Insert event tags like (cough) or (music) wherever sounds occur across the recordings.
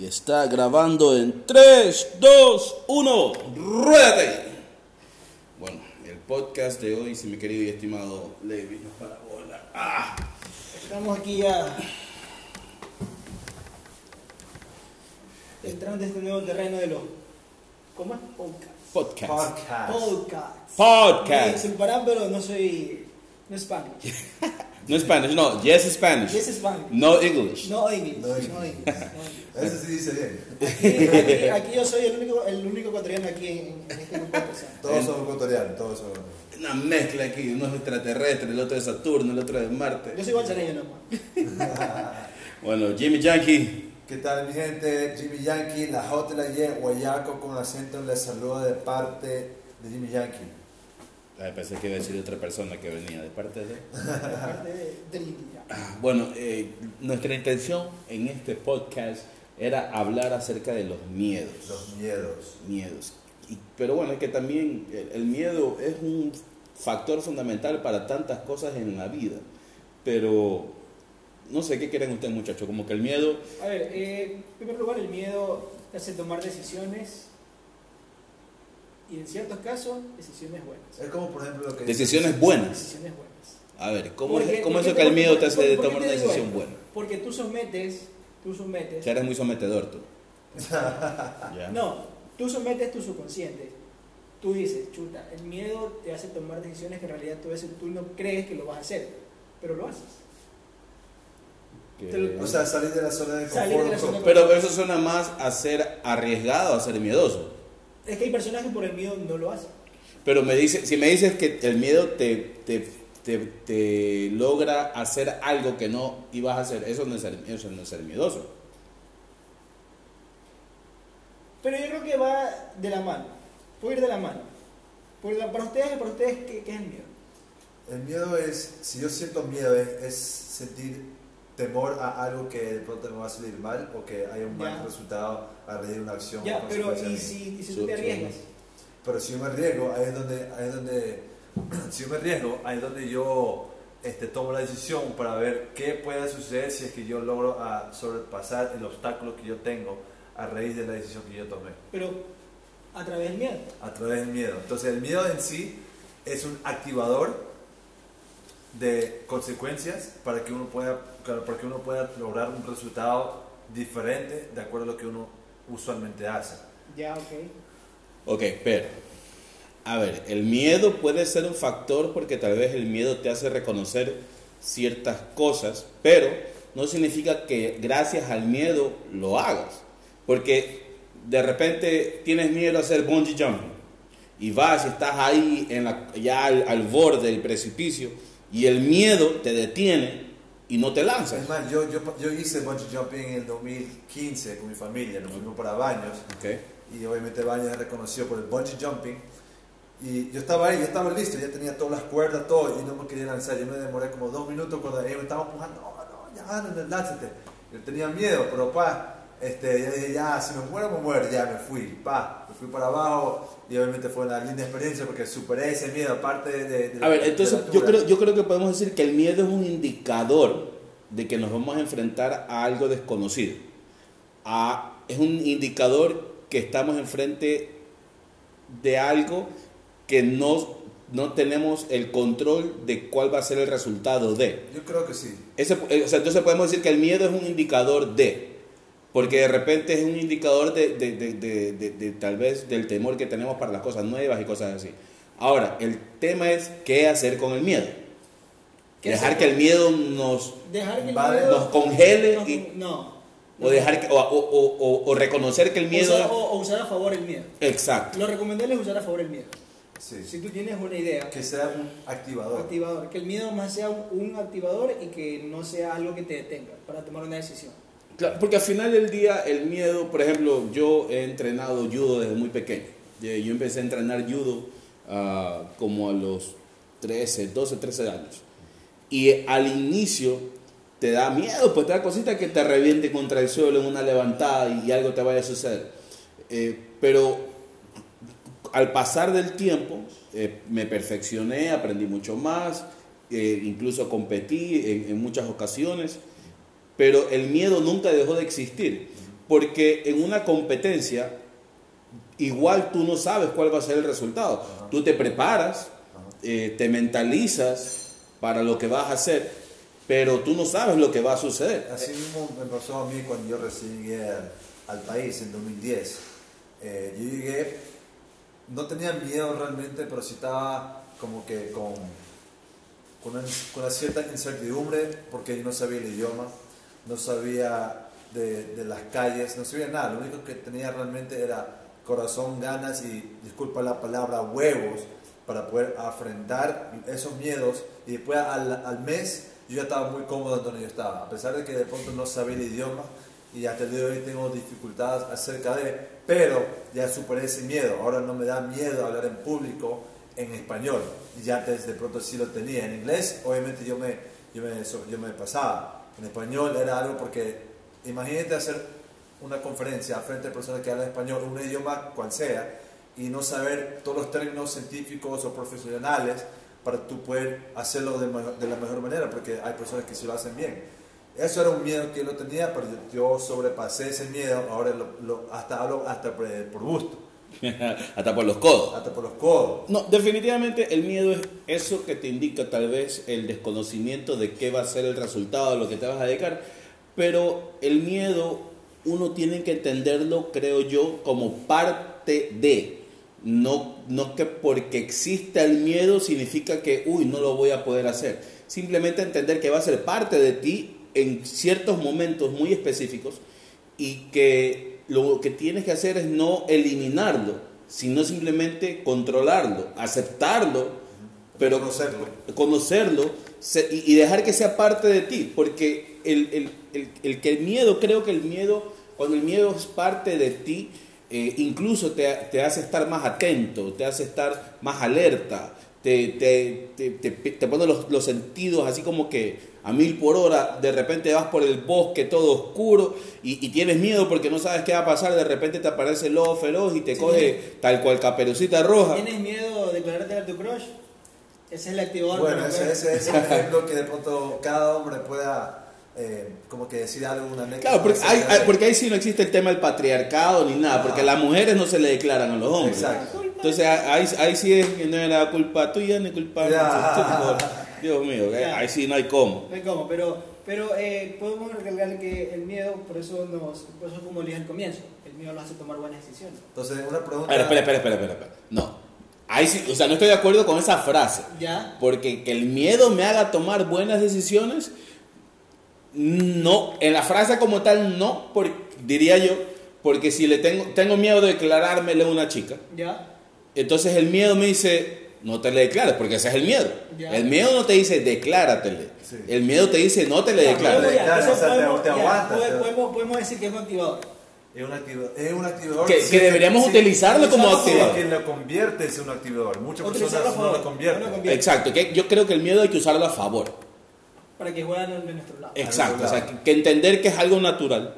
Y está grabando en 3, 2, 1, ruédate. Bueno, el podcast de hoy, si mi querido y estimado Levi, nos para bola. ¡Ah! Estamos aquí ya entrando en este nuevo terreno de los ¿cómo es? Podcast. Podcast. Podcast. Podcast. Podcast. Me disculparán, pero no soy no es Spanish. (laughs) No Spanish, no, yes Spanish. Yes Spanish. No English. No English. No No English. No English. (laughs) Eso sí dice bien. Aquí, aquí- aquí yo soy el único el único ecuatoriano aquí en, en este grupo de personas. Todos son ecuatorianos, todos son. Una mezcla aquí, uno es extraterrestre, el otro de Saturno, el otro de Marte. Yo soy guachareño nomás. (laughs) Bueno, Jimmy Yankee. ¿Qué tal mi gente? Jimmy Yankee, la J, la Y, Guayaco con acento les saluda de parte de Jimmy Yankee. Ay, pensé que iba a decir otra persona que venía de parte de... (laughs) Aparte de, de Lidia. Bueno, eh, nuestra intención en este podcast era hablar acerca de los miedos. Los miedos. Miedos. Y- pero bueno, es que también el, el miedo es un factor fundamental para tantas cosas en la vida. Pero no sé qué quieren ustedes, muchachos. Como que el miedo. A ver, eh, en primer lugar, el miedo te hace tomar decisiones y en ciertos casos, decisiones buenas. Es como por ejemplo lo que Decisiones buenas. Decisiones buenas. A ver, ¿cómo, Porque- es, cómo porque- eso que el miedo te hace porque- tomar una decisión esto. buena? Porque tú sometes, tú sometes, Que eres muy sometedor tú. (laughs) Ya. no, tú sometes tu subconsciente. Tú dices, chuta, el miedo te hace tomar decisiones que en realidad tú, a veces tú no crees que lo vas a hacer, pero lo haces. Lo- O sea, salir de la zona de confort. De zona de Pero eso suena más a ser arriesgado, a ser miedoso. Es que hay personas que por el miedo no lo hacen. Pero me dice, si me dices que el miedo te, te, te, te logra hacer algo que no ibas a hacer, eso no es ser, eso no es ser miedoso. Pero yo creo que va de la mano. Puede ir de la mano. Para ustedes, para ustedes, ¿qué, qué es el miedo? El miedo es, si yo siento miedo, es, es sentir temor a algo que de pronto me va a salir mal o que haya un mal Ya. resultado a raíz de una acción. Ya, pero ¿y si, y si tú te arriesgas? Pero si yo me arriesgo, ahí es donde, ahí es donde (clears throat) si yo me arriesgo, ahí es donde yo este, tomo la decisión para ver qué puede suceder si es que yo logro a sobrepasar el obstáculo que yo tengo a raíz de la decisión que yo tomé, Pero a través del miedo. a través del miedo. Entonces el miedo en sí es un activador de consecuencias para que uno pueda, para que uno pueda lograr un resultado diferente de acuerdo a lo que uno usualmente hace. Ya, ok. Ok, pero, a ver, el miedo puede ser un factor porque tal vez el miedo te hace reconocer ciertas cosas, pero no significa que gracias al miedo lo hagas. Porque de repente tienes miedo a hacer bungee jumping y vas y estás ahí en la, ya al, al borde del precipicio y el miedo te detiene y no te lanzas. Es más, yo, yo, yo hice bungee jumping en el 2015 con mi familia, nos fuimos para Baños Ok. y obviamente Baños es reconocido por el bungee jumping y yo estaba ahí, yo estaba listo, ya tenía todas las cuerdas, todo y no me quería lanzar, yo me demoré como dos minutos cuando ellos me estaban empujando, no, no, ya, no, lánzate. Yo tenía miedo, pero pa, este, yo dije, ya, si me muero, me muero, ya me fui, pa, fui para abajo y obviamente fue una linda experiencia porque superé ese miedo, aparte de... de- A ver, entonces yo creo, yo creo que podemos decir que el miedo es un indicador de que nos vamos a enfrentar a algo desconocido. A- es un indicador que estamos enfrente de algo que no, no tenemos el control de cuál va a ser el resultado de. Yo creo que sí. Ese- eh, o sea, entonces podemos decir que el miedo es un indicador de, porque de repente es un indicador de, de- de- de- de- de tal vez del temor que tenemos para las cosas nuevas y cosas así. Ahora, el tema es qué hacer con el miedo. ¿Qué Dejar hacer que el miedo nos, Dejar que el miedo nos congele no, y- no. o, dejar que- o, o- o- reconocer que el miedo... Usar- o, o usar a favor el miedo. Exacto. Lo recomendable es usar a favor el miedo. Sí. Si tú tienes una idea, Que sea un activador. activador, que el miedo más sea un activador y que no sea algo que te detenga para tomar una decisión. Claro, porque al final del día el miedo, por ejemplo, yo he entrenado judo desde muy pequeño. Eh, Yo empecé a entrenar judo ah, como a los 13, 12, 13 años. Y al inicio te da miedo, pues te da cosita que te reviente contra el suelo en una levantada y algo te vaya a suceder. Eh, pero al pasar del tiempo eh, me perfeccioné, aprendí mucho más, eh, incluso competí en, en muchas ocasiones, pero el miedo nunca dejó de existir. Porque en una competencia, igual tú no sabes cuál va a ser el resultado. Tú te preparas, eh, te mentalizas para lo que vas a hacer, pero tú no sabes lo que va a suceder. Así mismo me pasó a mí cuando yo recién llegué al, al país en 2010. Eh, yo llegué, no tenía miedo realmente, pero sí estaba como que con, con, una, con una cierta incertidumbre porque yo no sabía el idioma, no sabía de, de las calles, no sabía nada. Lo único que tenía realmente era corazón, ganas y, disculpa la palabra, huevos para poder afrontar esos miedos. Y después al, al mes yo ya estaba muy cómodo donde yo estaba, a pesar de que de pronto no sabía el idioma y hasta el día de hoy tengo dificultades acerca de, pero ya superé ese miedo, ahora no me da miedo hablar en público en español, ya antes de pronto sí lo tenía, en inglés obviamente yo me, yo me, yo me pasaba, en español era algo porque imagínate hacer una conferencia frente a personas que hablan español, un idioma cual sea, y no saber todos los términos científicos o profesionales para tú poder hacerlo de, de, la mejor manera, porque hay personas que sí lo hacen bien. Eso era un miedo que yo tenía, pero yo sobrepasé ese miedo, ahora lo, lo, hasta hablo hasta por gusto. (laughs) hasta por los codos. Hasta por los codos. No, definitivamente el miedo es eso que te indica tal vez el desconocimiento de qué va a ser el resultado de lo que te vas a dedicar, pero el miedo uno tiene que entenderlo, creo yo, como parte de no, no que porque exista el miedo significa que, uy, no lo voy a poder hacer. Simplemente entender que va a ser parte de ti en ciertos momentos muy específicos y que lo que tienes que hacer es no eliminarlo, sino simplemente controlarlo, aceptarlo, pero conocerlo, conocerlo y dejar que sea parte de ti, porque el, el, el, el que el miedo, creo que el miedo, cuando el miedo es parte de ti, eh, incluso te, te, hace estar más atento, te hace estar más alerta, te, te, te pone los, los, sentidos así como que a mil por hora, de repente vas por el bosque todo oscuro y, y, tienes miedo porque no sabes qué va a pasar, de repente te aparece el lobo feroz y te sí, coge tal cual caperucita roja. ¿Tienes miedo de declararte a tu crush? Ese es el activador. Bueno, ese, es el (laughs) ejemplo que de pronto cada hombre pueda eh, como que decir algo, una anécdota. Claro, porque, hay, hay, porque ahí sí no existe el tema del patriarcado ni nada, porque las mujeres no se le declaran a los hombres. Exacto. Entonces ahí, ahí sí es que no era culpa tuya ni culpa Ya. (laughs) Dios mío, ahí sí no hay cómo. No hay cómo, pero, pero eh, podemos recalcar que el miedo, por eso, nos, por eso como dije al comienzo, el miedo nos hace tomar buenas decisiones. Entonces, una pregunta. Espera, espera, espera, espera, espera. No. Ahí sí, o sea, no estoy de acuerdo con esa frase. ¿Ya? Porque que el miedo me haga tomar buenas decisiones, no, en la frase como tal no, diría yo, porque si le tengo, tengo miedo de declarármele a una chica, ¿Ya? entonces el miedo me dice, no te le declares, porque ese es el miedo. Ya. El miedo no te dice, decláratele. Sí. El miedo te dice, no te le declares. podemos, decir que es un activador. Es un activador. Es un activador Que- sí, que deberíamos utilizarlo como sí, activador. que lo convierte en un activador. Muchas Utilizarlo personas no lo convierten. no lo convierten. Exacto, que yo creo que el miedo hay que usarlo a favor. Para que jueguen de nuestro lado. Exacto, o sea, que entender que es algo natural,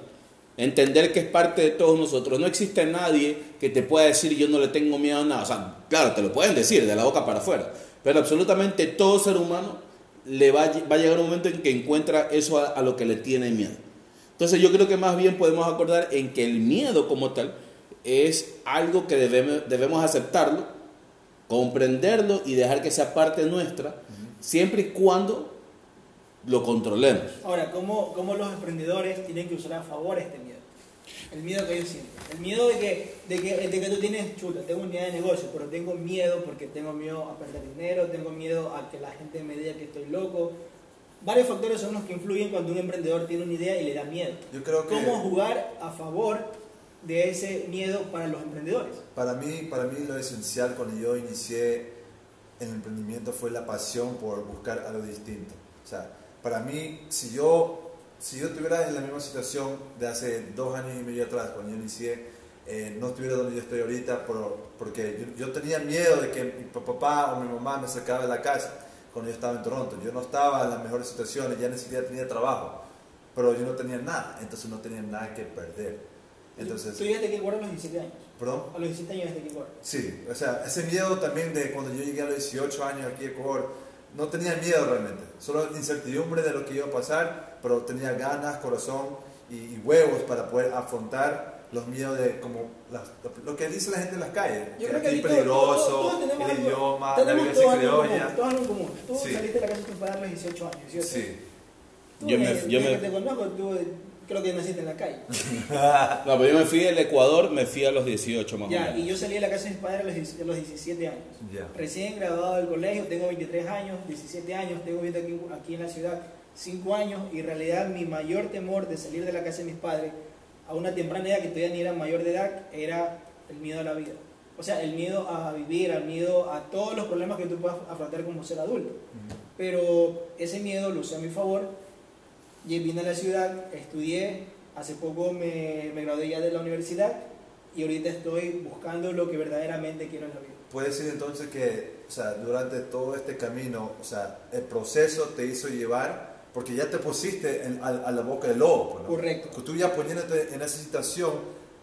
entender que es parte de todos nosotros. No existe nadie que te pueda decir yo no le tengo miedo a nada. O sea, claro, te lo pueden decir de la boca para afuera, pero absolutamente todo ser humano le va, va a llegar un momento en que encuentra eso a, a lo que le tiene miedo. Entonces yo creo que más bien podemos acordar en que el miedo como tal es algo que debemos, debemos aceptarlo, comprenderlo y dejar que sea parte nuestra, siempre y cuando lo controlemos. Ahora, ¿cómo, ¿cómo los emprendedores tienen que usar a favor este miedo? El miedo que ellos sienten. El miedo de que, de que, de que tú tienes, chuta, tengo una idea de negocio, pero tengo miedo porque tengo miedo a perder dinero, tengo miedo a que la gente me diga que estoy loco. Varios factores son los que influyen cuando un emprendedor tiene una idea y le da miedo. Yo creo que ¿Cómo jugar a favor de ese miedo para los emprendedores? para mí, para mí lo esencial cuando yo inicié el emprendimiento fue la pasión por buscar algo distinto. O sea, para mí, si yo, si yo estuviera en la misma situación de hace dos años y medio atrás, cuando yo inicié, eh, no estuviera donde yo estoy ahorita, por, porque yo, yo tenía miedo de que mi papá o mi mamá me sacaba de la casa cuando yo estaba en Toronto. Yo no estaba en las mejores situaciones, ya ni siquiera tenía trabajo, pero yo no tenía nada, entonces no tenía nada que perder. Entonces, Tú llegaste a Ecuador a los 17 años. perdón. A los 17 años llegaste a Ecuador. Sí, o sea, ese miedo también de cuando yo llegué a los 18 años aquí a Ecuador, no tenía miedo realmente, solo incertidumbre de lo que iba a pasar, pero tenía ganas, corazón y, y huevos para poder afrontar los miedos de como las- lo que dice la gente en las calles, Yo que aquí es todos- peligroso, todos- todos tenemos el algo- idioma, la violencia todos criolla. todos algo en común. Tú Sí. saliste de la casa de tus padres a los 18 años, ¿cierto? Sí. Tú, Yo me- desde yo me- te conozco, tú creo que naciste en la calle. (laughs) No, pero yo me fui del Ecuador, me fui a los 18 más o ya, menos. y yo salí de la casa de mis padres a los, 10 a los 17 años. Ya. Recién graduado del colegio, tengo 23 años, 17 años, tengo viviendo aquí, aquí en la ciudad 5 años y en realidad mi mayor temor de salir de la casa de mis padres a una temprana edad que todavía ni era mayor de edad era el miedo a la vida. O sea, el miedo a vivir, el miedo a todos los problemas que tú puedas afrontar como ser adulto. Pero ese miedo lo usé a mi favor. Y vine a la ciudad, estudié, hace poco me, me gradué ya de la universidad y ahorita estoy buscando lo que verdaderamente quiero en la vida. Puede decir entonces que, o sea, durante todo este camino, o sea, el proceso te hizo llevar, porque ya te pusiste en- a, a la boca del lobo. ¿no? Correcto. Tú ya poniéndote en esa situación,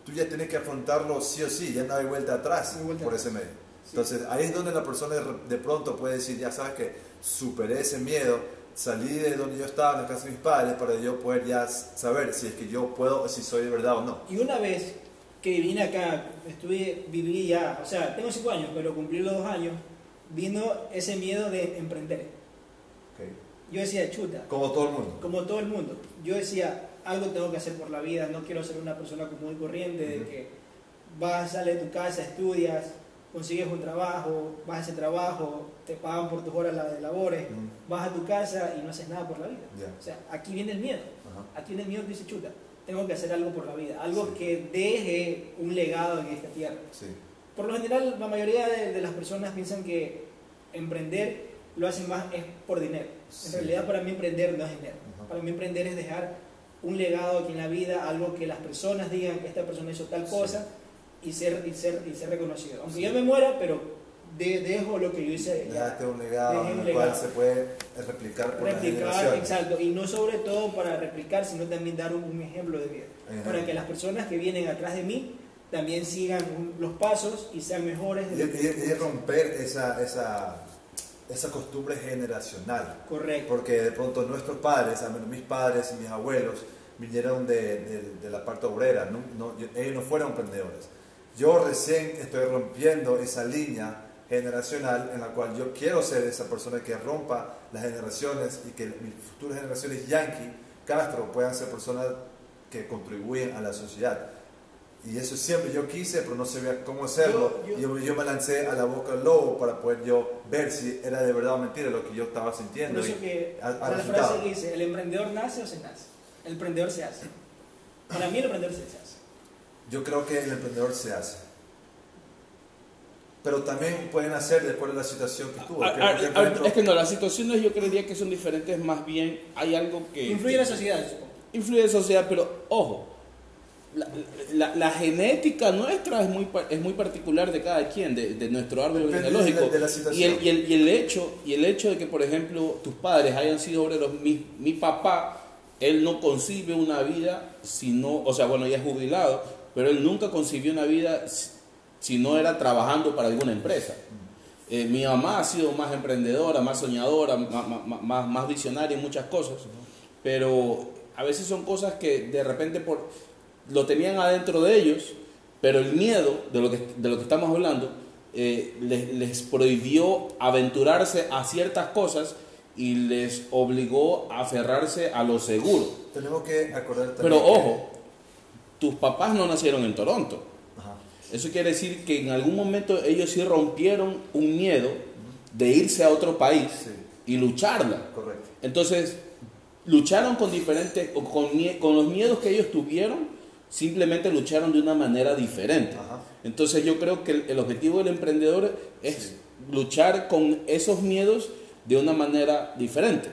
tú ya tienes que afrontarlo sí o sí, ya no hay vuelta atrás hay vuelta por atrás. ese medio. Sí. Entonces ahí es donde la persona de pronto puede decir, ya sabes que superé ese miedo, salí de donde yo estaba, en la casa de mis padres, para yo poder ya saber si es que yo puedo, si soy de verdad o no. Y una vez que vine acá, estuve, viví ya, o sea, tengo cinco años, pero cumplí los dos años, vino ese miedo de emprender. Ok. Yo decía, chuta, Como todo el mundo. como todo el mundo, yo decía, algo tengo que hacer por la vida, no quiero ser una persona común y corriente, de Ujú. que vas, sales de tu casa, estudias, consigues un trabajo, vas a ese trabajo, te pagan por tus horas de labores, Ujú. vas a tu casa y no haces nada por la vida. Ya. O sea, aquí viene el miedo. Ajá. Aquí viene el miedo que dice, chuta, tengo que hacer algo por la vida, algo Sí. que deje un legado en esta tierra. Sí. Por lo general, la mayoría de, de las personas piensan que emprender lo hacen más es por dinero. Sí. En realidad, para mí emprender no es dinero. Ajá. Para mí emprender es dejar un legado aquí en la vida, algo que las personas digan que esta persona hizo tal cosa y ser, y ser, y ser reconocido. Aunque Sí. yo me muera, pero de- dejo lo que yo hice. ya. Dejaste un legado en el cual se puede replicar por replicar, exacto, y no sobre todo para replicar, sino también dar un, un ejemplo de vida, Ajá. para que las personas que vienen atrás de mí también sigan los pasos y sean mejores. de Y, romper esa, esa, esa costumbre generacional. Correcto. Porque de pronto nuestros padres, mis padres y mis abuelos, vinieron de, de- de la parte obrera, no, no- ellos no fueron emprendedores. Yo recién estoy rompiendo esa línea generacional en la cual yo quiero ser esa persona que rompa las generaciones y que mis futuras generaciones Yankee, Castro, puedan ser personas que contribuyen a la sociedad. Y eso siempre yo quise, pero no sabía cómo hacerlo. Yo- yo- yo, yo me lancé a la boca del lobo para poder yo ver si era de verdad o mentira lo que yo estaba Por sintiendo. eso que al- al la resultado. frase que dice, el emprendedor nace o se nace. El emprendedor se hace. Para mí el emprendedor se hace. Yo creo que el emprendedor se hace. Pero también pueden hacer de acuerdo a la situación que tuvo. Ah, Que, ah, ah, ejemplo, es que no, las situaciones yo creería que son diferentes, más bien hay algo que... Influye en la sociedad, influye en la sociedad, pero ojo, la, la- la genética nuestra es muy, pa- es muy particular de cada quien, de, de nuestro árbol Depende genealógico. de la- de la y, el, y, el, y el hecho, y el hecho de que, por ejemplo, tus padres hayan sido obreros, mi, mi papá, él no concibe una vida si no, o sea, bueno, ya es jubilado, pero él nunca concibió una vida si, no era trabajando para alguna empresa. Eh, mi mamá ha sido más emprendedora, más soñadora, más, más- más, más visionaria en muchas cosas, pero a veces son cosas que de repente por, lo tenían adentro de ellos, pero el miedo de lo que, de lo que estamos hablando eh, les, les prohibió aventurarse a ciertas cosas y les obligó a aferrarse a lo seguro. tenemos que acordar también. Pero ojo, tus papás no nacieron en Toronto. Ajá. Eso quiere decir que en algún momento ellos sí rompieron un miedo de irse a otro país Sí. y lucharla. Correcto. Entonces, lucharon con diferentes, con, con los miedos que ellos tuvieron, simplemente lucharon de una manera diferente. Ajá. Entonces yo creo que el, el objetivo del emprendedor es Sí. luchar con esos miedos de una manera diferente.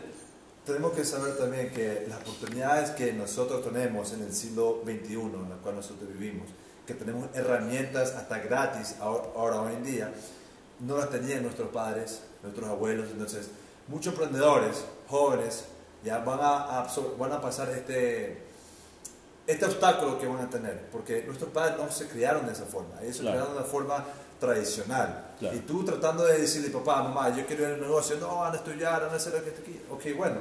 Tenemos que saber también que las oportunidades que nosotros tenemos en el siglo XXI, en el cual nosotros vivimos, que tenemos herramientas hasta gratis ahora, hoy en día, no las tenían nuestros padres, nuestros abuelos. Entonces, muchos emprendedores jóvenes ya van a, absor- van a pasar este, este obstáculo que van a tener, porque nuestros padres no se criaron de esa forma, ellos se Claro. criaron de una forma tradicional. Claro. Y tú tratando de decirle, papá, mamá, yo quiero ir al negocio, no, van a estudiar, van a hacer lo que tú quieras. Ok, bueno,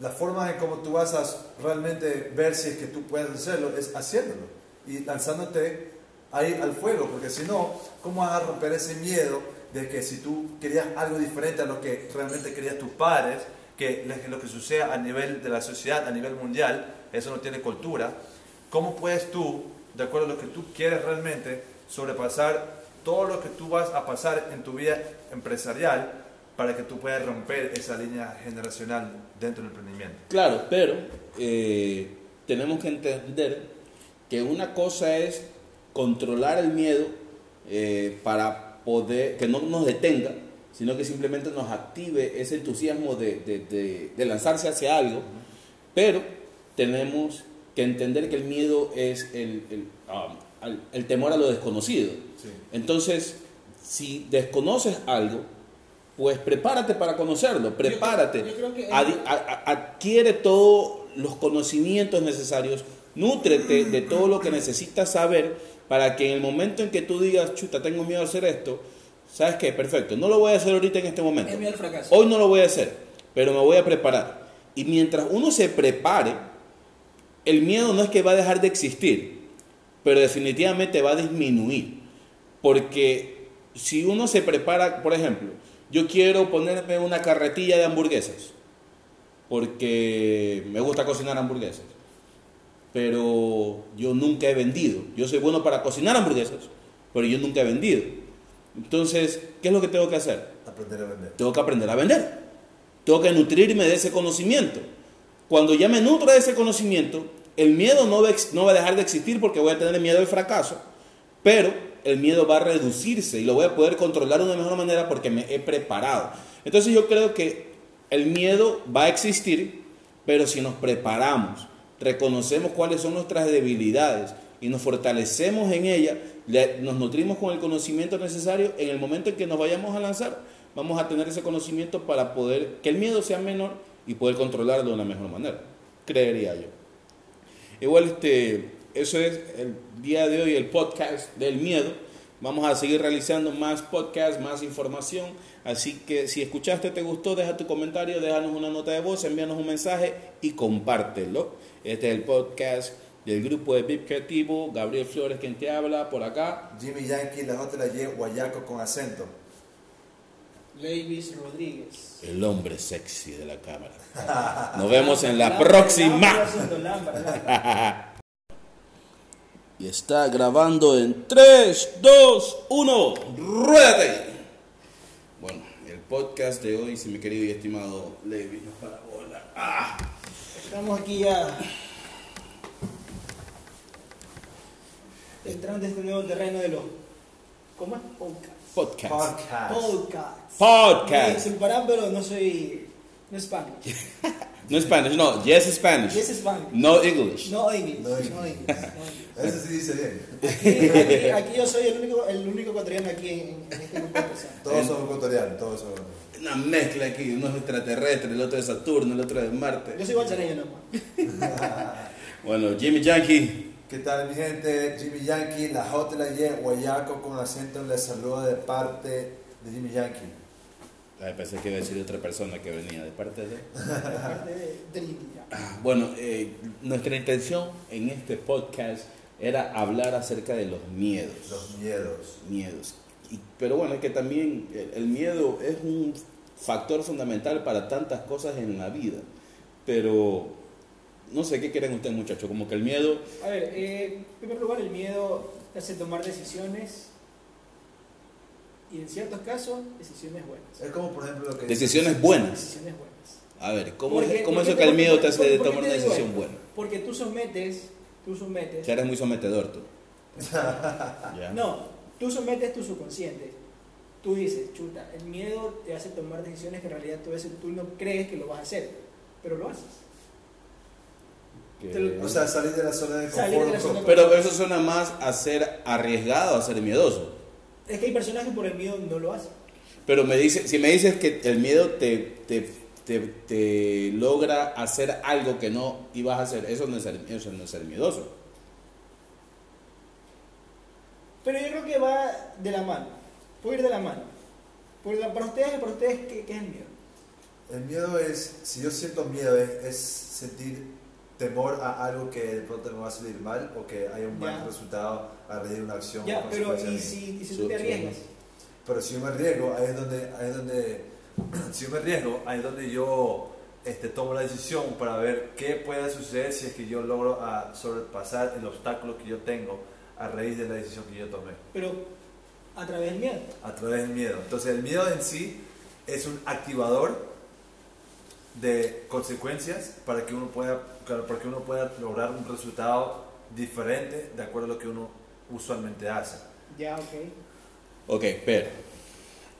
la forma en cómo tú vas a realmente ver si es que tú puedes hacerlo es haciéndolo y lanzándote ahí al fuego, porque si no, ¿cómo vas a romper ese miedo de que si tú querías algo diferente a lo que realmente querían tus padres, que lo que sucede a nivel de la sociedad, a nivel mundial, eso no tiene cultura, ¿cómo puedes tú, de acuerdo a lo que tú quieres realmente, sobrepasar todo lo que tú vas a pasar en tu vida empresarial para que tú puedas romper esa línea generacional dentro del emprendimiento? Claro, pero eh, tenemos que entender que una cosa es controlar el miedo eh, para poder, que no nos detenga, sino que simplemente nos active ese entusiasmo de, lanzarse hacia algo, pero tenemos que entender que el miedo es el, um, temor a lo desconocido. Entonces, si desconoces algo, pues prepárate para conocerlo, prepárate, adquiere todos los conocimientos necesarios, nútrete de todo lo que necesitas saber para que en el momento en que tú digas, chuta, tengo miedo a hacer esto, ¿sabes qué? Perfecto, no lo voy a hacer ahorita en este momento. Hoy no lo voy a hacer, pero me voy a preparar. Y mientras uno se prepare, el miedo no es que va a dejar de existir, pero definitivamente va a disminuir. Porque si uno se prepara, por ejemplo, yo quiero ponerme una carretilla de hamburguesas, porque me gusta cocinar hamburguesas pero yo nunca he vendido. Yo soy bueno para cocinar hamburguesas, pero yo nunca he vendido. Entonces, ¿qué es lo que tengo que hacer? Aprender a vender. Tengo que aprender a vender. Tengo que nutrirme de ese conocimiento. Cuando ya me nutro de ese conocimiento, el miedo no va, a dejar de existir porque voy a tener miedo al fracaso, pero el miedo va a reducirse y lo voy a poder controlar de una mejor manera porque me he preparado. Entonces yo creo que el miedo va a existir, pero si nos preparamos, reconocemos cuáles son nuestras debilidades y nos fortalecemos en ellas, nos nutrimos con el conocimiento necesario, en el momento en que nos vayamos a lanzar, vamos a tener ese conocimiento para poder que el miedo sea menor y poder controlarlo de una mejor manera, creería yo. Igual, este, eso es el día de hoy, el podcast del miedo. Vamos a seguir realizando más podcasts, más información. Así que si escuchaste, te gustó, deja tu comentario, déjanos una nota de voz, envíanos un mensaje y compártelo. Este es el podcast del grupo de VIP Creativo. Gabriel Flores, quien te habla por acá. Jimmy Yankee, la J la Y, Guayaco con acento. Levis Rodríguez. El hombre sexy de la cámara. Nos vemos en la próxima. y está grabando en 3, 2, 1. ¡Ruédate! Bueno, el podcast de hoy, si mi querido y estimado Levis, nos para bola. ¡Ah! Estamos aquí ya entrando en este nuevo terreno de los. ¿Cómo es? Podcast. Podcast. Podcast. Podcast. Se pero no soy. No es Spanish. (laughs) no Spanish, no. Yes Spanish. Yes Spanish. No English. No English. No English. (laughs) Eso sí dice bien. Aquí, yo soy el único, el único ecuatoriano aquí en, este grupo. Todos son ecuatorianos, todos son una mezcla aquí, uno es extraterrestre, el otro es Saturno, el otro es Marte. Yo soy guachareño nomás. (laughs) bueno, Jimmy Yankee. ¿Qué tal mi gente? Jimmy Yankee, la J la Y, Guayaco con acento les saluda de parte de Jimmy Yankee. Ay, pensé que iba a decir otra persona que venía de parte de... (laughs) de parte de, ah, Bueno, eh, nuestra intención en este podcast era hablar acerca de los miedos. Los miedos. Miedos. pero bueno, es que también el miedo es un factor fundamental para tantas cosas en la vida. Pero no sé qué quieren ustedes muchachos, como que el miedo... A ver, eh, en primer lugar el miedo te hace tomar decisiones y en ciertos casos decisiones buenas. Es como por ejemplo lo que... Decisiones buenas. Decisiones buenas. A ver, ¿cómo, es, cómo eso que el miedo te hace tomar una decisión buena? Porque tú sometes, tú sometes... Ya eres muy sometedor tú. (laughs) No, tú sometes tu subconsciente tú dices, chuta, el miedo te hace tomar decisiones que en realidad tú, tú no crees que lo vas a hacer, pero lo haces. O sea, salir de la zona de confort. pero eso suena más a ser arriesgado, a ser miedoso. Es que hay personas que por el miedo no lo hacen. Pero me dice, si me dices que el miedo te, te, te, logra hacer algo que no ibas a hacer, eso no es ser, eso no es ser miedoso. Pero yo creo que va de la mano puede ir de la mano. Para ustedes, para ustedes ¿qué, es el miedo? El miedo es, si yo siento miedo, es, es sentir temor a algo que de pronto me va a salir mal o que haya un mal Ya. resultado a raíz de una acción. Ya, o pero ¿y si, y si tú te arriesgas? Pero si yo me arriesgo, ahí es donde, ahí es donde (clears throat) si yo me arriesgo, ahí es donde yo este, tomo la decisión para ver qué puede suceder si es que yo logro a sobrepasar el obstáculo que yo tengo a raíz de la decisión que yo tomé, Pero a través del miedo. a través del miedo. Entonces el miedo en sí es un activador de consecuencias para que uno pueda, para que uno pueda lograr un resultado diferente de acuerdo a lo que uno usualmente hace. Ya, ok. Ok, pero,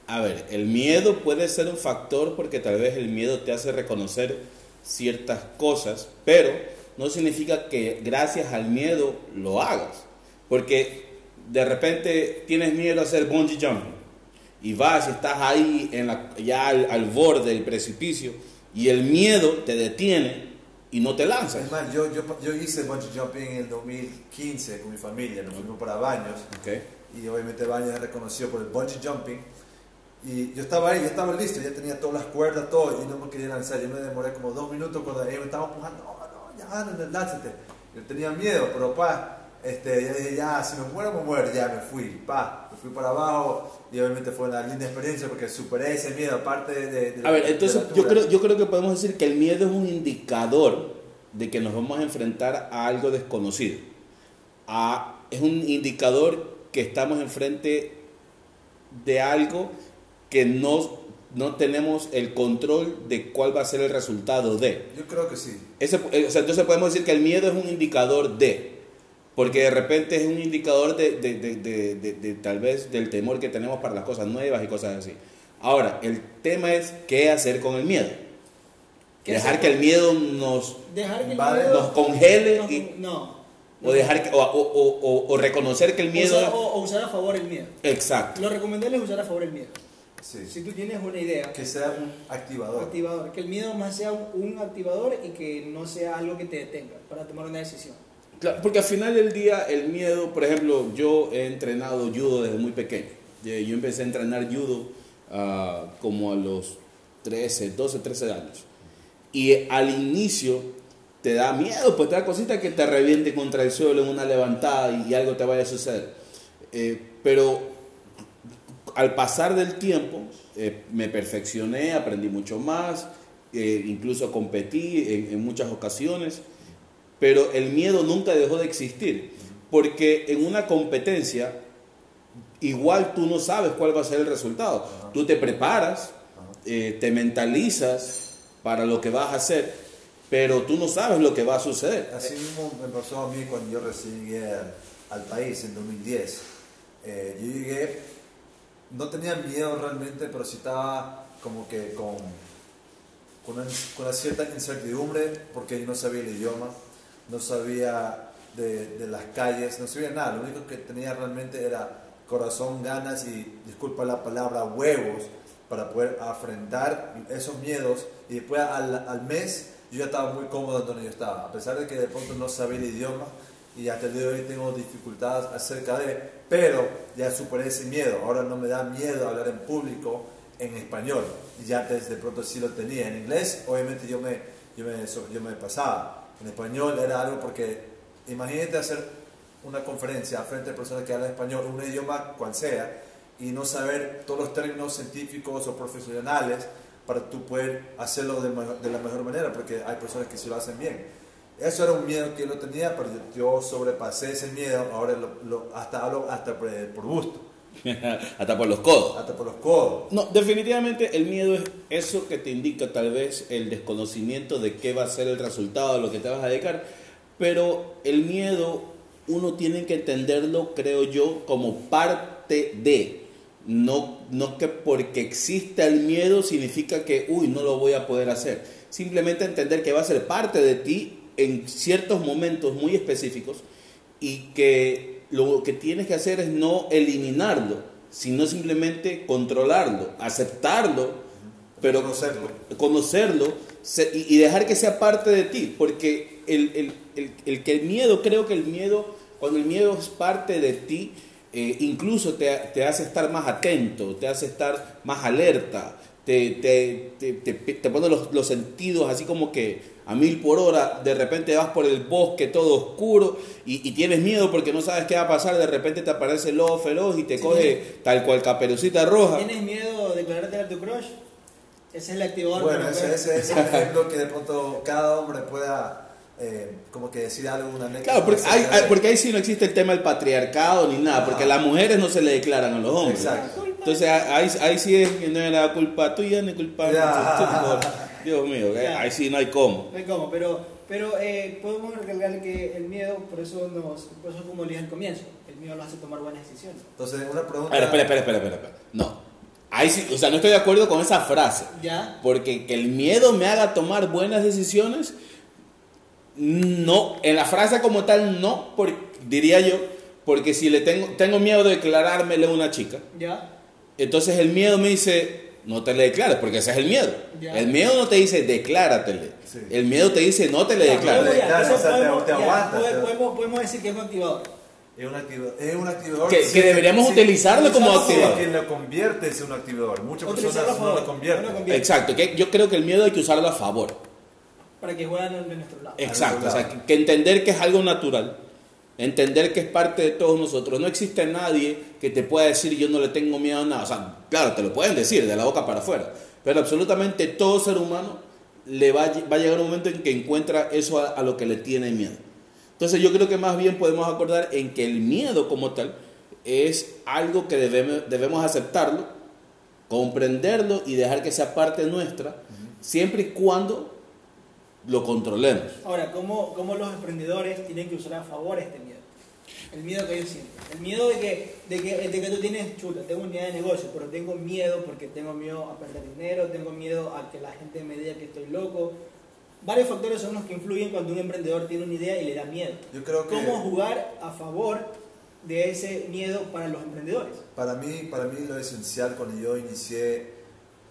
a ver, el miedo puede ser un factor porque tal vez el miedo te hace reconocer ciertas cosas, pero no significa que gracias al miedo lo hagas. Porque de repente tienes miedo a hacer bungee jumping y vas y estás ahí en la, ya al, al borde del precipicio y el miedo te detiene y no te lanzas. Es más, yo, yo, yo hice bungee jumping en el 2015 con mi familia, nos fuimos para Baños Ok. y obviamente Baños es reconocido por el bungee jumping y yo estaba ahí, yo estaba listo, ya tenía todas las cuerdas, todo y no me quería lanzar, yo me demoré como dos minutos cuando ellos me estaban empujando, no, no, ya, no, lánzate. Yo tenía miedo, pero pa, este, yo dije, ya, si me muero, me muero, ya me fui, pa, me fui para abajo y obviamente fue una linda experiencia porque superé ese miedo, aparte de... de- A ver, entonces yo creo, yo creo que podemos decir que el miedo es un indicador de que nos vamos a enfrentar a algo desconocido. A- es un indicador que estamos enfrente de algo que no, no tenemos el control de cuál va a ser el resultado de. Yo creo que sí. Ese- eh, o sea, entonces podemos decir que el miedo es un indicador de, porque de repente es un indicador de, de- de- de- de- de tal vez del temor que tenemos para las cosas nuevas y cosas así. Ahora, el tema es qué hacer con el miedo. ¿Qué Dejar que el miedo nos, Dejar que el miedo... nos congele no, y- no. o, dejar que- o, o- o- reconocer que el miedo... Usar- o, o usar a favor el miedo. Exacto. Lo recomendable es usar a favor el miedo. Sí. Si tú tienes una idea, Que sea un activador. activador, que el miedo más sea un activador y que no sea algo que te detenga para tomar una decisión. Claro, porque al final del día el miedo, por ejemplo, yo he entrenado judo desde muy pequeño. Eh, Yo empecé a entrenar judo ah, como a los 13, 12, 13 años. Y al inicio te da miedo, pues te da cosita que te reviente contra el suelo en una levantada y algo te vaya a suceder. Eh, pero al pasar del tiempo eh, me perfeccioné, aprendí mucho más, eh, incluso competí en- en muchas ocasiones pero el miedo nunca dejó de existir, porque en una competencia igual tú no sabes cuál va a ser el resultado. Tú te preparas, eh, te mentalizas para lo que vas a hacer, pero tú no sabes lo que va a suceder. Así mismo me pasó a mí cuando yo recién llegué al, al país en 2010. Eh, yo llegué, no tenía miedo realmente, pero sí estaba como que con, con, una, con una cierta incertidumbre porque yo no sabía el idioma, no sabía de, de las calles, no sabía nada. Lo único que tenía realmente era corazón, ganas y, disculpa la palabra, huevos para poder afrontar esos miedos. Y después al, al mes yo ya estaba muy cómodo donde yo estaba, a pesar de que de pronto no sabía el idioma y hasta el día de hoy tengo dificultades acerca de, pero ya superé ese miedo, ahora no me da miedo hablar en público en español, ya antes de pronto sí lo tenía, en inglés obviamente yo me, yo me, yo me pasaba, en español era algo porque imagínate hacer una conferencia frente a personas que hablan español, un idioma cual sea, y no saber todos los términos científicos o profesionales para tú poder hacerlo de, la mejor manera, porque hay personas que sí lo hacen bien. Eso era un miedo que yo tenía, pero yo, sobrepasé ese miedo, ahora lo, hasta hablo hasta por gusto, (laughs) Hasta por los codos. hasta por los codos. No, definitivamente el miedo es eso que te indica tal vez el desconocimiento de qué va a ser el resultado de lo que te vas a dedicar, pero el miedo uno tiene que entenderlo, creo yo, como parte de, no, no que porque exista el miedo significa que, uy, no lo voy a poder hacer. Simplemente entender que va a ser parte de ti en ciertos momentos muy específicos y que lo que tienes que hacer es no eliminarlo, sino simplemente controlarlo, aceptarlo, pero Conocerlo. conocerlo y dejar que sea parte de ti, porque el, el- el- el que el miedo, creo que el miedo, cuando el miedo es parte de ti, eh, incluso te, te hace estar más atento, te hace estar más alerta, te, te, te, te, te pone los, los sentidos así como que a mil por hora, de repente vas por el bosque todo oscuro y, y tienes miedo porque no sabes qué va a pasar, de repente te aparece el lobo feroz y te Sí. coge tal cual caperucita roja. ¿Tienes miedo de declararte a tu crush? Ese es el activador. Bueno, ese, poder- ese es el (laughs) ejemplo que de pronto cada hombre pueda eh, como que decir algo, una anécdota. Claro, porque, hay- acerca de- hay- porque ahí sí no existe el tema del patriarcado ni nada, porque Ah. las mujeres no se le declaran a los hombres. Exacto. Entonces ahí, ahí sí es que no era culpa tuya ni culpa Ya. Dios mío, Ya. ahí sí no hay cómo. No hay cómo, pero, pero eh, podemos recalcar que el miedo, por eso, nos, por eso como dije al comienzo, el miedo nos hace tomar buenas decisiones. Entonces, una pregunta. A ver, espera, espera, espera, espera, espera. No. Ahí sí, o sea, no estoy de acuerdo con esa frase. ¿Ya? Porque que el miedo me haga tomar buenas decisiones, no, en la frase como tal no, por- diría yo, porque si le tengo, tengo miedo de declarármele a una chica, ¿Ya? Entonces el miedo me dice, no te le declares, porque ese es el miedo. Ya. El miedo no te dice, decláratele. Sí. El miedo te dice, no te le declares. podemos, o sea, decir que es un activador. Es un activador. Es un activador Que- que deberíamos utilizarlo como activador. Que lo convierte en un activador. Muchas personas no lo convierten. no lo convierten. Exacto, que yo creo que el miedo hay que usarlo a favor. Para que jueguen de nuestro lado. Exacto, o sea, lado. que, que entender que es algo natural, entender que es parte de todos nosotros. No existe nadie que te pueda decir yo no le tengo miedo a nada. O sea, claro, te lo pueden decir de la boca para afuera, pero absolutamente todo ser humano le va, va a llegar un momento en que encuentra eso a, a lo que le tiene miedo. Entonces yo creo que más bien podemos acordar en que el miedo como tal es algo que debemos, debemos aceptarlo, comprenderlo y dejar que sea parte nuestra, siempre y cuando lo controlemos. Ahora, ¿cómo, ¿cómo los emprendedores tienen que usar a favor este miedo? El miedo que yo siento. El miedo de que, de que, de que tú tienes, chuta, tengo una idea de negocio, pero tengo miedo porque tengo miedo a perder dinero, tengo miedo a que la gente me diga que estoy loco. Varios factores son los que influyen cuando un emprendedor tiene una idea y le da miedo. Yo creo que ¿Cómo jugar a favor de ese miedo para los emprendedores? para mí, para mí lo esencial cuando yo inicié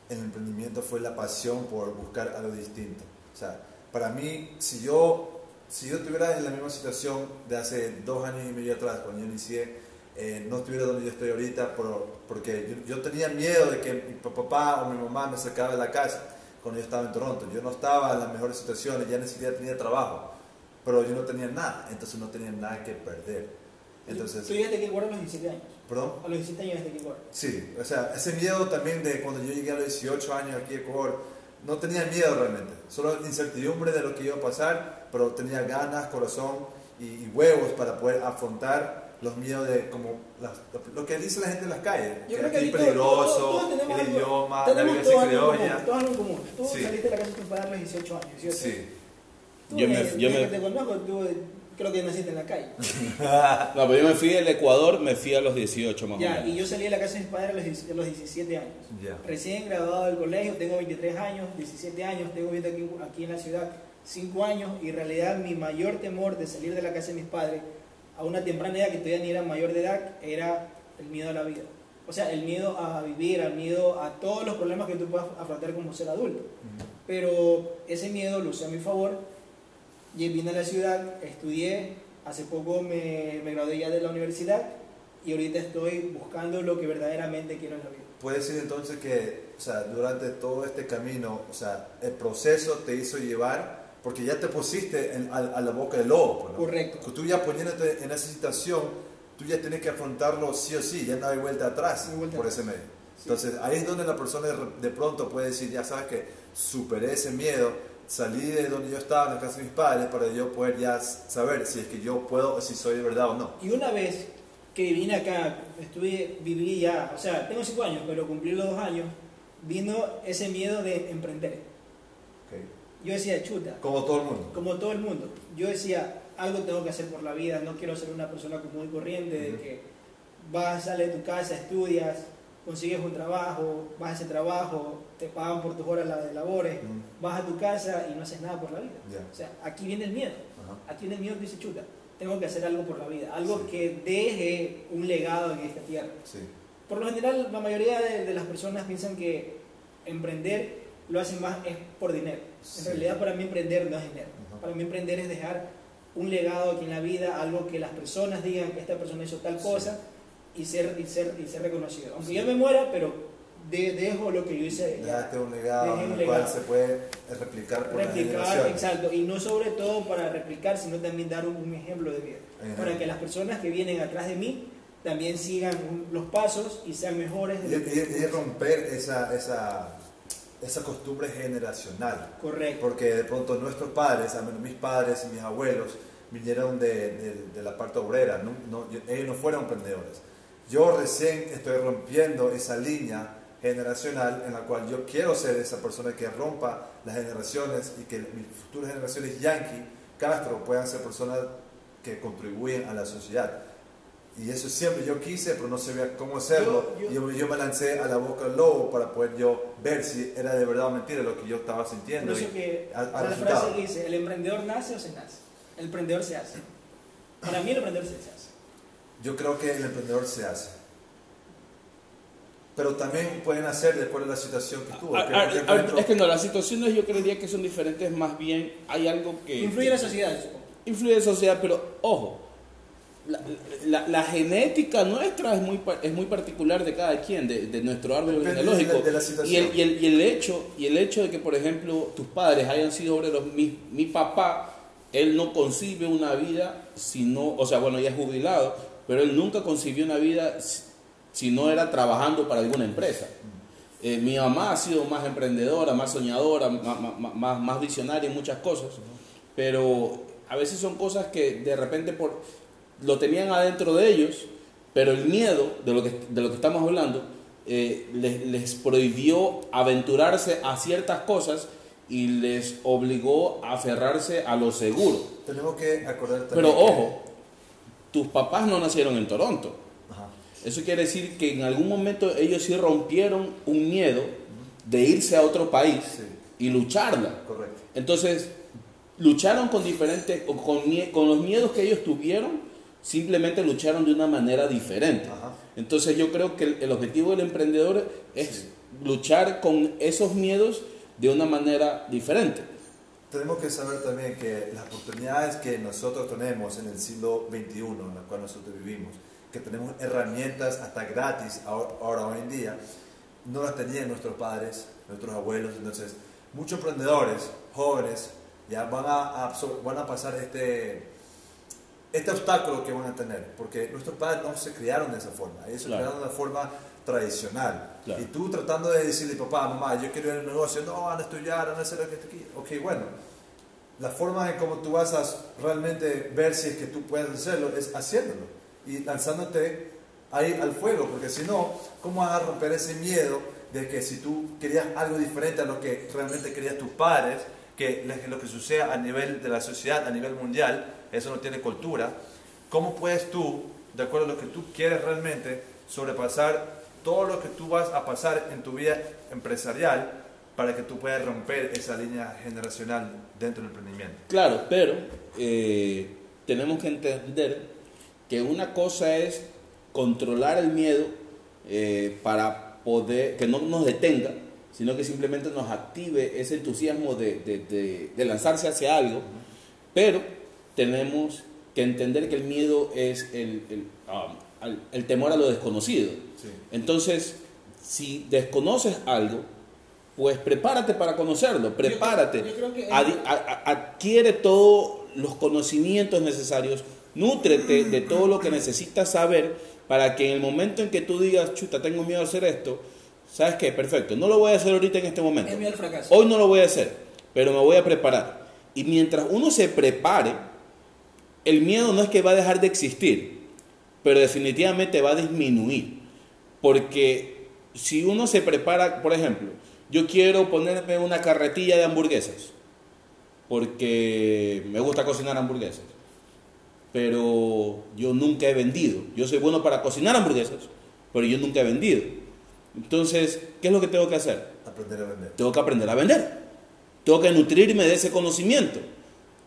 el emprendimiento fue la pasión por buscar algo distinto. O sea, para mí, si yo, si yo estuviera en la misma situación de hace dos años y medio atrás, cuando yo inicié, eh, no estuviera donde yo estoy ahorita, por- porque yo, yo tenía miedo de que mi papá o mi mamá me sacaba de la casa cuando yo estaba en Toronto. Yo no estaba en las mejores situaciones, ya ni siquiera tenía trabajo, pero yo no tenía nada, entonces no tenía nada que perder. Entonces, Tú llegaste aquí a Ecuador a los 17 años. perdón. A los 17 años llegaste a Ecuador. Sí, o sea, ese miedo también de cuando yo llegué a los 18 años aquí a Ecuador, no tenía miedo realmente, solo incertidumbre de lo que iba a pasar, pero tenía ganas, corazón y, y huevos para poder afrontar los miedos de como las- lo que dice la gente en las calles, Yo que aquí es todos- peligroso, todos- todos tenemos el algo- idioma, la violencia todos criolla. todos algo en común. Tú Sí. saliste de la casa de tus padres a los 18 años, ¿cierto? Sí. Tú, Yo me- yo me- te conozco, tú creo que naciste en la calle. (laughs) No, pero yo me fui del Ecuador, me fui a los 18 más o ya, menos. y yo salí de la casa de mis padres a los, 10 a los 17 años. Ya. Recién graduado del colegio, tengo 23 años, 17 años, tengo viviendo aquí, aquí en la ciudad 5 años y en realidad mi mayor temor de salir de la casa de mis padres a una temprana edad que todavía ni era mayor de edad era el miedo a la vida. O sea, el miedo a vivir, el miedo a todos los problemas que tú puedas afrontar como ser adulto. Pero ese miedo lo usé a mi favor. Y vine a la ciudad, estudié, hace poco me, me gradué ya de la universidad y ahorita estoy buscando lo que verdaderamente quiero en la vida. Puede decir entonces que, o sea, durante todo este camino, o sea, el proceso te hizo llevar, porque ya te pusiste en- a, a la boca del lobo, pues, ¿no? Correcto. Tú ya poniéndote en esa situación, tú ya tienes que afrontarlo sí o sí, ya no hay vuelta atrás No hay vuelta por atrás. ese medio. Sí. Entonces ahí es donde la persona de pronto puede decir, ya sabes que superé ese miedo, salí de donde yo estaba, en la casa de mis padres, para yo poder ya saber si es que yo puedo, si soy de verdad o no. Y una vez que vine acá, estuve, viví ya, o sea, tengo cinco años, pero cumplí los dos años, vino ese miedo de emprender. Ok. Yo decía, chuta, Como todo el mundo. como todo el mundo, yo decía, algo tengo que hacer por la vida, no quiero ser una persona común y corriente, de Ujú. que vas, sales de tu casa, estudias, consigues un trabajo, vas a ese trabajo, te pagan por tus horas de labores, Mm, vas a tu casa y no haces nada por la vida. Ya. O sea, aquí viene el miedo. Ajá. Aquí viene el miedo que dice, chuta, tengo que hacer algo por la vida, algo Sí. que deje un legado en esta tierra. Sí. Por lo general, la mayoría de, de las personas piensan que emprender lo hacen más es por dinero. En Sí. realidad, para mí emprender no es dinero. Ajá. Para mí emprender es dejar un legado aquí en la vida, algo que las personas digan que esta persona hizo tal cosa y ser, y ser, y ser reconocido. Aunque Sí. yo me muera, pero de- dejo lo que yo hice ya. Dejaste un legado en el cual se puede replicar por replicar, exacto, y no sobre todo para replicar, sino también dar un, un ejemplo de vida, Ajá. para que las personas que vienen atrás de mí también sigan los pasos y sean mejores Y, y- y romper esa, esa, esa costumbre generacional. correcto. Porque de pronto nuestros padres, mis padres y mis abuelos, vinieron de, de- de la parte obrera, no, no- ellos no fueron emprendedores. Yo recién estoy rompiendo esa línea generacional en la cual yo quiero ser esa persona que rompa las generaciones y que mis futuras generaciones Yankee, Castro, puedan ser personas que contribuyen a la sociedad. Y eso siempre yo quise, pero no sabía cómo hacerlo. Yo- y yo- yo, yo me lancé a la boca del lobo para poder yo ver si era de verdad o mentira lo que yo estaba Por sintiendo. eso y- que al la resultado. frase que dice, el emprendedor nace o se nace. El emprendedor se hace. Para mí el emprendedor se hace. Yo creo que el emprendedor se hace. Pero también pueden hacer de acuerdo a la situación que tuvo. A- Que, a- por a- ejemplo, es que no, las situaciones yo creería que son diferentes, más bien hay algo que... Influye en la sociedad, influye en la sociedad, pero ojo, la, la- la genética nuestra es muy, pa- es muy particular de cada quien, de, de nuestro árbol Depende genealógico. de la- de la y, situación. el, y, el, y el hecho, y el hecho de que, por ejemplo, tus padres hayan sido obreros, mi, mi papá, él no concibe una vida si no, o sea, bueno, ya es jubilado, pero él nunca concibió una vida si, no era trabajando para alguna empresa. Eh, mi mamá ha sido más emprendedora, más soñadora, más, más- más, más visionaria en muchas cosas, pero a veces son cosas que de repente por, lo tenían adentro de ellos, pero el miedo de lo que, de lo que estamos hablando eh, les, les prohibió aventurarse a ciertas cosas y les obligó a aferrarse a lo seguro. tenemos que acordar también. Pero ojo, tus papás no nacieron en Toronto. Ajá. Eso quiere decir que en algún momento ellos sí rompieron un miedo de irse a otro país Sí. y lucharla. Correcto. Entonces, lucharon con diferentes, con, con los miedos que ellos tuvieron, simplemente lucharon de una manera diferente. Ajá. Entonces yo creo que el, el objetivo del emprendedor es luchar con esos miedos de una manera diferente. Tenemos que saber también que las oportunidades que nosotros tenemos en el siglo XXI, en el cual nosotros vivimos, que tenemos herramientas hasta gratis ahora, ahora hoy en día, no las tenían nuestros padres, nuestros abuelos. Entonces, muchos emprendedores jóvenes ya van a, absor- van a pasar este, este obstáculo que van a tener, porque nuestros padres no se criaron de esa forma, ellos se Claro. criaron de una forma tradicional. Claro. Y tú tratando de decirle, papá, mamá, yo quiero ir al negocio, no, van a estudiar, van a hacer lo que aquí. Ok, bueno, la forma en cómo tú vas a realmente ver si es que tú puedes hacerlo es haciéndolo y lanzándote ahí al fuego, porque si no, ¿cómo vas a romper ese miedo de que si tú querías algo diferente a lo que realmente querías tus padres, que lo que sucede a nivel de la sociedad, a nivel mundial, eso no tiene cultura, ¿cómo puedes tú, de acuerdo a lo que tú quieres realmente, sobrepasar todo lo que tú vas a pasar en tu vida empresarial para que tú puedas romper esa línea generacional dentro del emprendimiento? Claro, pero eh, tenemos que entender que una cosa es controlar el miedo eh, para poder, que no nos detenga, sino que simplemente nos active ese entusiasmo de, de- de- lanzarse hacia algo, pero tenemos que entender que el miedo es el, el, um, al- el temor a lo desconocido. Sí. Entonces, si desconoces algo, pues prepárate para conocerlo, prepárate, yo que- a- a- adquiere todos los conocimientos necesarios, nútrete de todo lo que necesitas saber para que en el momento en que tú digas, chuta, tengo miedo a hacer esto, ¿sabes qué? Perfecto, no lo voy a hacer ahorita en este momento. Al fracaso. Hoy no lo voy a hacer, pero me voy a preparar. Y mientras uno se prepare, el miedo no es que va a dejar de existir, pero definitivamente va a disminuir. Porque si uno se prepara, por ejemplo, yo quiero ponerme una carretilla de hamburguesas, porque me gusta cocinar hamburguesas, pero yo nunca he vendido. Yo soy bueno para cocinar hamburguesas, pero yo nunca he vendido. Entonces, ¿qué es lo que tengo que hacer? Aprender a vender. tengo que aprender a vender. Tengo que nutrirme de ese conocimiento.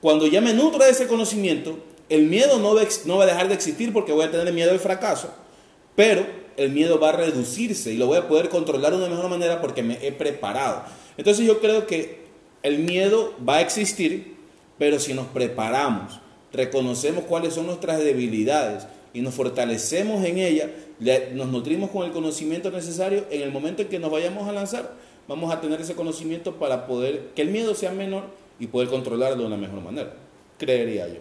Cuando ya me nutro de ese conocimiento, el miedo no va, no va a dejar de existir porque voy a tener miedo al fracaso, pero el miedo va a reducirse y lo voy a poder controlar de una mejor manera porque me he preparado. Entonces yo creo que el miedo va a existir, pero si nos preparamos, reconocemos cuáles son nuestras debilidades y nos fortalecemos en ella, le- nos nutrimos con el conocimiento necesario, en el momento en que nos vayamos a lanzar, vamos a tener ese conocimiento para poder que el miedo sea menor y poder controlarlo de una mejor manera, creería yo.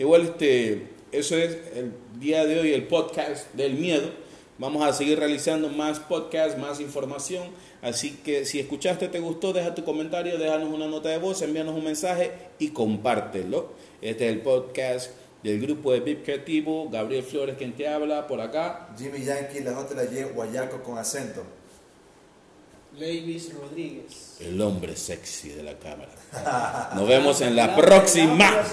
Igual, este, eso es el día de hoy, el podcast del miedo. Vamos a seguir realizando más podcasts, más información. Así que si escuchaste, te gustó, deja tu comentario, déjanos una nota de voz, envíanos un mensaje y compártelo. Este es el podcast del grupo de VIP Creativo. Gabriel Flores, quien te habla por acá. Jimmy Yankee, la J la Y, guayaco con acento. Levis Rodríguez. El hombre sexy de la cámara. Nos vemos en la próxima.